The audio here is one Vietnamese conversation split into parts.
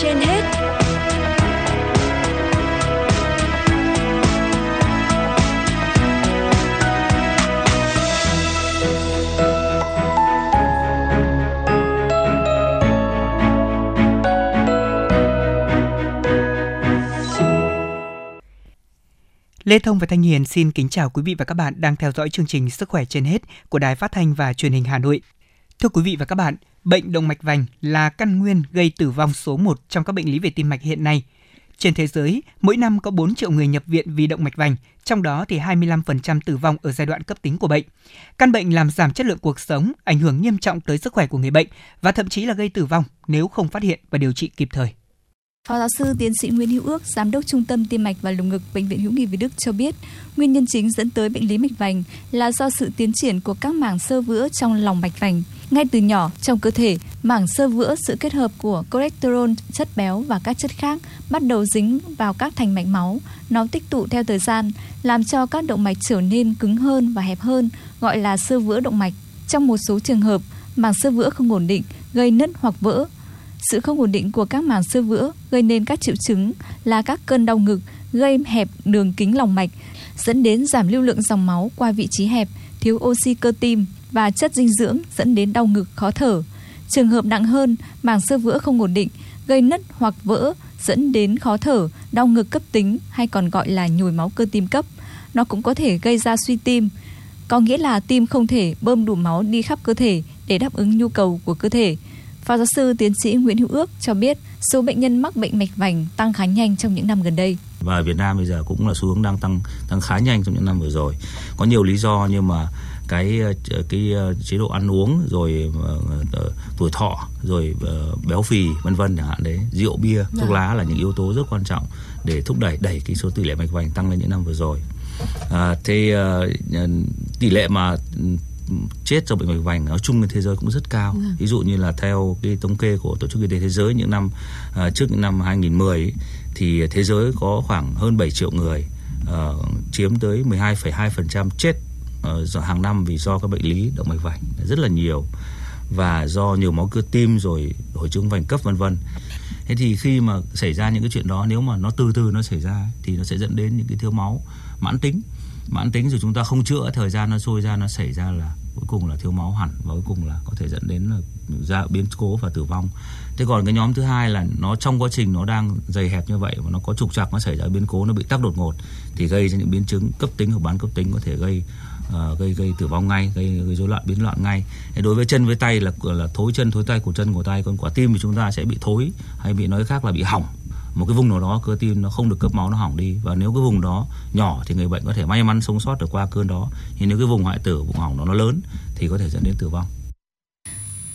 trên hết Lê Thông và Thanh Hiền xin kính chào quý vị và các bạn đang theo dõi chương trình Sức khỏe trên hết của Đài Phát thanh và Truyền hình Hà Nội. Thưa quý vị và các bạn, bệnh động mạch vành là căn nguyên gây tử vong số 1 trong các bệnh lý về tim mạch hiện nay. Trên thế giới, mỗi năm có 4 triệu người nhập viện vì động mạch vành, trong đó thì 25% tử vong ở giai đoạn cấp tính của bệnh. Căn bệnh làm giảm chất lượng cuộc sống, ảnh hưởng nghiêm trọng tới sức khỏe của người bệnh và thậm chí là gây tử vong nếu không phát hiện và điều trị kịp thời. Phó giáo sư tiến sĩ Nguyễn Hữu Ước, giám đốc Trung tâm Tim mạch và Lồng ngực Bệnh viện Hữu nghị Việt Đức cho biết, nguyên nhân chính dẫn tới bệnh lý mạch vành là do sự tiến triển của các mảng sơ vữa trong lòng mạch vành. Ngay từ nhỏ trong cơ thể, mảng sơ vữa sự kết hợp của cholesterol, chất béo và các chất khác bắt đầu dính vào các thành mạch máu. Nó tích tụ theo thời gian, làm cho các động mạch trở nên cứng hơn và hẹp hơn, gọi là sơ vữa động mạch. Trong một số trường hợp, mảng sơ vữa không ổn định, gây nứt hoặc vỡ, sự không ổn định của các màng sơ vữa gây nên các triệu chứng là các cơn đau ngực, gây hẹp đường kính lòng mạch, dẫn đến giảm lưu lượng dòng máu qua vị trí hẹp, thiếu oxy cơ tim và chất dinh dưỡng dẫn đến đau ngực khó thở. Trường hợp nặng hơn, màng sơ vữa không ổn định, gây nứt hoặc vỡ dẫn đến khó thở, đau ngực cấp tính hay còn gọi là nhồi máu cơ tim cấp. Nó cũng có thể gây ra suy tim, có nghĩa là tim không thể bơm đủ máu đi khắp cơ thể để đáp ứng nhu cầu của cơ thể. Phó giáo sư tiến sĩ Nguyễn Hữu Ước cho biết số bệnh nhân mắc bệnh mạch vành tăng khá nhanh trong những năm gần đây. Và Việt Nam bây giờ cũng là xu hướng đang tăng tăng khá nhanh trong những năm vừa rồi. Có nhiều lý do nhưng mà cái cái chế độ ăn uống rồi uh, tuổi thọ rồi béo phì vân vân chẳng hạn đấy rượu bia thuốc dạ. lá là những yếu tố rất quan trọng để thúc đẩy đẩy cái số tỷ lệ mạch vành tăng lên những năm vừa rồi à, thế tỷ lệ mà chết do bệnh mạch vành nói chung trên thế giới cũng rất cao. Ừ. Ví dụ như là theo cái thống kê của Tổ chức Y tế Thế giới những năm uh, trước những năm 2010 ấy, thì thế giới có khoảng hơn 7 triệu người uh, chiếm tới 12,2% chết uh, do hàng năm vì do các bệnh lý động mạch vành rất là nhiều và do nhiều máu cơ tim rồi hội chứng vành cấp vân vân. Thế thì khi mà xảy ra những cái chuyện đó nếu mà nó từ từ nó xảy ra thì nó sẽ dẫn đến những cái thiếu máu mãn tính mãn tính rồi chúng ta không chữa thời gian nó trôi ra nó xảy ra là cuối cùng là thiếu máu hẳn và cuối cùng là có thể dẫn đến là ra biến cố và tử vong. Thế còn cái nhóm thứ hai là nó trong quá trình nó đang dày hẹp như vậy và nó có trục trặc nó xảy ra biến cố nó bị tắc đột ngột thì gây ra những biến chứng cấp tính hoặc bán cấp tính có thể gây uh, gây gây tử vong ngay gây gây rối loạn biến loạn ngay. Thế đối với chân với tay là là thối chân thối tay của chân của tay còn quả tim thì chúng ta sẽ bị thối hay bị nói khác là bị hỏng một cái vùng nào đó cơ tim nó không được cấp máu nó hỏng đi. Và nếu cái vùng đó nhỏ thì người bệnh có thể may mắn sống sót được qua cơn đó. Nhưng nếu cái vùng hoại tử vùng hỏng đó nó lớn thì có thể dẫn đến tử vong.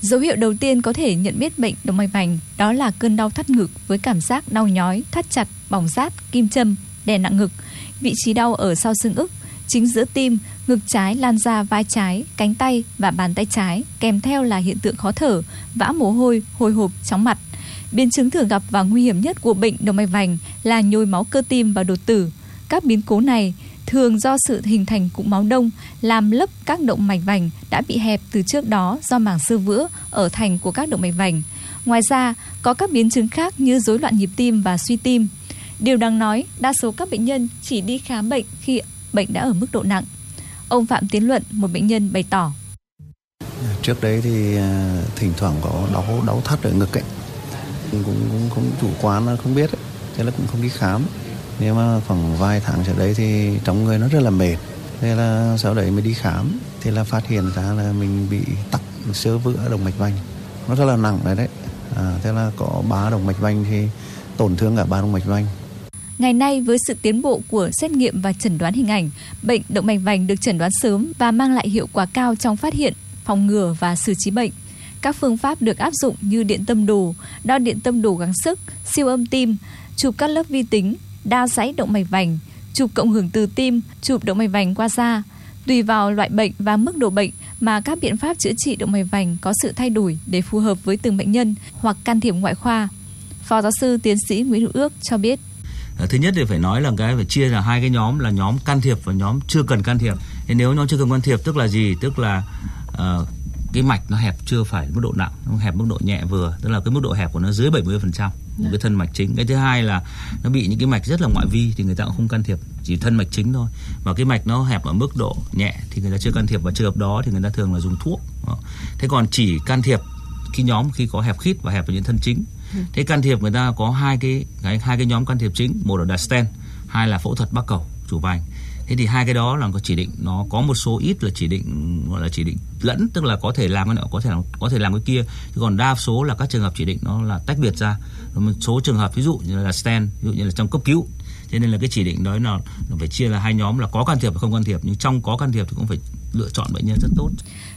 Dấu hiệu đầu tiên có thể nhận biết bệnh động mạch vành đó là cơn đau thắt ngực với cảm giác đau nhói, thắt chặt, bỏng rát, kim châm, đè nặng ngực, vị trí đau ở sau xương ức, chính giữa tim, ngực trái lan ra vai trái, cánh tay và bàn tay trái, kèm theo là hiện tượng khó thở, vã mồ hôi, hồi hộp, chóng mặt. Biến chứng thường gặp và nguy hiểm nhất của bệnh động mạch vành là nhồi máu cơ tim và đột tử. Các biến cố này thường do sự hình thành cục máu đông làm lấp các động mạch vành đã bị hẹp từ trước đó do mảng sơ vữa ở thành của các động mạch vành. Ngoài ra, có các biến chứng khác như rối loạn nhịp tim và suy tim. Điều đáng nói, đa số các bệnh nhân chỉ đi khám bệnh khi bệnh đã ở mức độ nặng. Ông Phạm Tiến Luận, một bệnh nhân bày tỏ. Trước đấy thì à, thỉnh thoảng có đau đau thắt ở ngực ấy cũng cũng cũng chủ quan là không biết ấy. thế là cũng không đi khám. Nhưng mà khoảng vài tháng trở đấy thì trong người nó rất là mệt. Thế là sau đấy mới đi khám. Thì là phát hiện ra là mình bị tắc sơ vữa động mạch vành. Nó rất là nặng đấy đấy. À, thế là có ba động mạch vành thì tổn thương cả ba động mạch vành. Ngày nay với sự tiến bộ của xét nghiệm và chẩn đoán hình ảnh, bệnh động mạch vành được chẩn đoán sớm và mang lại hiệu quả cao trong phát hiện, phòng ngừa và xử trí bệnh. Các phương pháp được áp dụng như điện tâm đồ, đo điện tâm đồ gắng sức, siêu âm tim, chụp các lớp vi tính, đa dãy động mạch vành, chụp cộng hưởng từ tim, chụp động mạch vành qua da. Tùy vào loại bệnh và mức độ bệnh mà các biện pháp chữa trị động mạch vành có sự thay đổi để phù hợp với từng bệnh nhân hoặc can thiệp ngoại khoa. Phó giáo sư tiến sĩ Nguyễn Hữu Ước cho biết. Ờ, thứ nhất thì phải nói là cái phải chia ra hai cái nhóm là nhóm can thiệp và nhóm chưa cần can thiệp. Thì nếu nhóm chưa cần can thiệp tức là gì? Tức là uh, cái mạch nó hẹp chưa phải mức độ nặng nó hẹp mức độ nhẹ vừa tức là cái mức độ hẹp của nó dưới 70% một cái thân mạch chính. Cái thứ hai là nó bị những cái mạch rất là ngoại vi thì người ta cũng không can thiệp chỉ thân mạch chính thôi. Và cái mạch nó hẹp ở mức độ nhẹ thì người ta chưa can thiệp và trường hợp đó thì người ta thường là dùng thuốc. Thế còn chỉ can thiệp khi nhóm khi có hẹp khít và hẹp ở những thân chính. Ừ. thế can thiệp người ta có hai cái, cái hai cái nhóm can thiệp chính một là đặt stent hai là phẫu thuật bắc cầu chủ vành. Thế thì hai cái đó là có chỉ định nó có một số ít là chỉ định gọi là chỉ định lẫn, tức là có thể làm cái nọ, có thể làm, có thể làm cái kia. Chứ còn đa số là các trường hợp chỉ định nó là tách biệt ra. Một số trường hợp, ví dụ như là stent ví dụ như là trong cấp cứu. Cho nên là cái chỉ định đó là nó phải chia là hai nhóm là có can thiệp và không can thiệp. Nhưng trong có can thiệp thì cũng phải lựa chọn bệnh nhân rất tốt.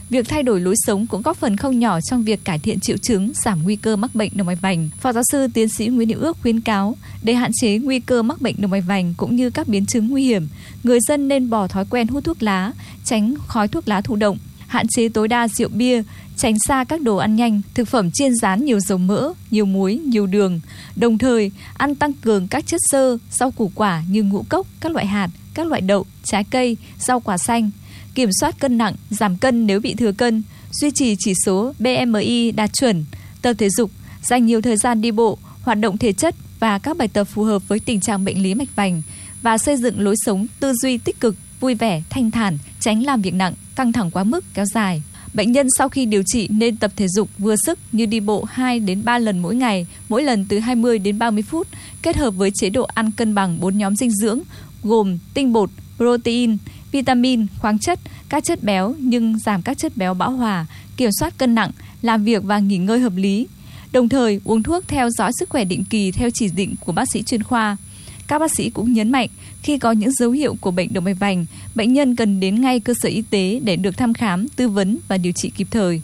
Việc thay đổi lối sống cũng góp phần không nhỏ trong việc cải thiện triệu chứng, giảm nguy cơ mắc bệnh động mạch vành. Phó giáo sư tiến sĩ Nguyễn Hữu Ước khuyến cáo để hạn chế nguy cơ mắc bệnh động mạch vành cũng như các biến chứng nguy hiểm, người dân nên bỏ thói quen hút thuốc lá, tránh khói thuốc lá thụ động, hạn chế tối đa rượu bia, tránh xa các đồ ăn nhanh, thực phẩm chiên rán nhiều dầu mỡ, nhiều muối, nhiều đường. Đồng thời, ăn tăng cường các chất xơ, rau củ quả như ngũ cốc, các loại hạt, các loại đậu, trái cây, rau quả xanh. Kiểm soát cân nặng, giảm cân nếu bị thừa cân, duy trì chỉ số BMI đạt chuẩn, tập thể dục, dành nhiều thời gian đi bộ, hoạt động thể chất và các bài tập phù hợp với tình trạng bệnh lý mạch vành và xây dựng lối sống tư duy tích cực, vui vẻ, thanh thản, tránh làm việc nặng, căng thẳng quá mức kéo dài. Bệnh nhân sau khi điều trị nên tập thể dục vừa sức như đi bộ 2 đến 3 lần mỗi ngày, mỗi lần từ 20 đến 30 phút, kết hợp với chế độ ăn cân bằng 4 nhóm dinh dưỡng gồm tinh bột, protein, vitamin, khoáng chất, các chất béo nhưng giảm các chất béo bão hòa, kiểm soát cân nặng, làm việc và nghỉ ngơi hợp lý. Đồng thời uống thuốc theo dõi sức khỏe định kỳ theo chỉ định của bác sĩ chuyên khoa. Các bác sĩ cũng nhấn mạnh khi có những dấu hiệu của bệnh động mạch vành, bệnh nhân cần đến ngay cơ sở y tế để được thăm khám, tư vấn và điều trị kịp thời.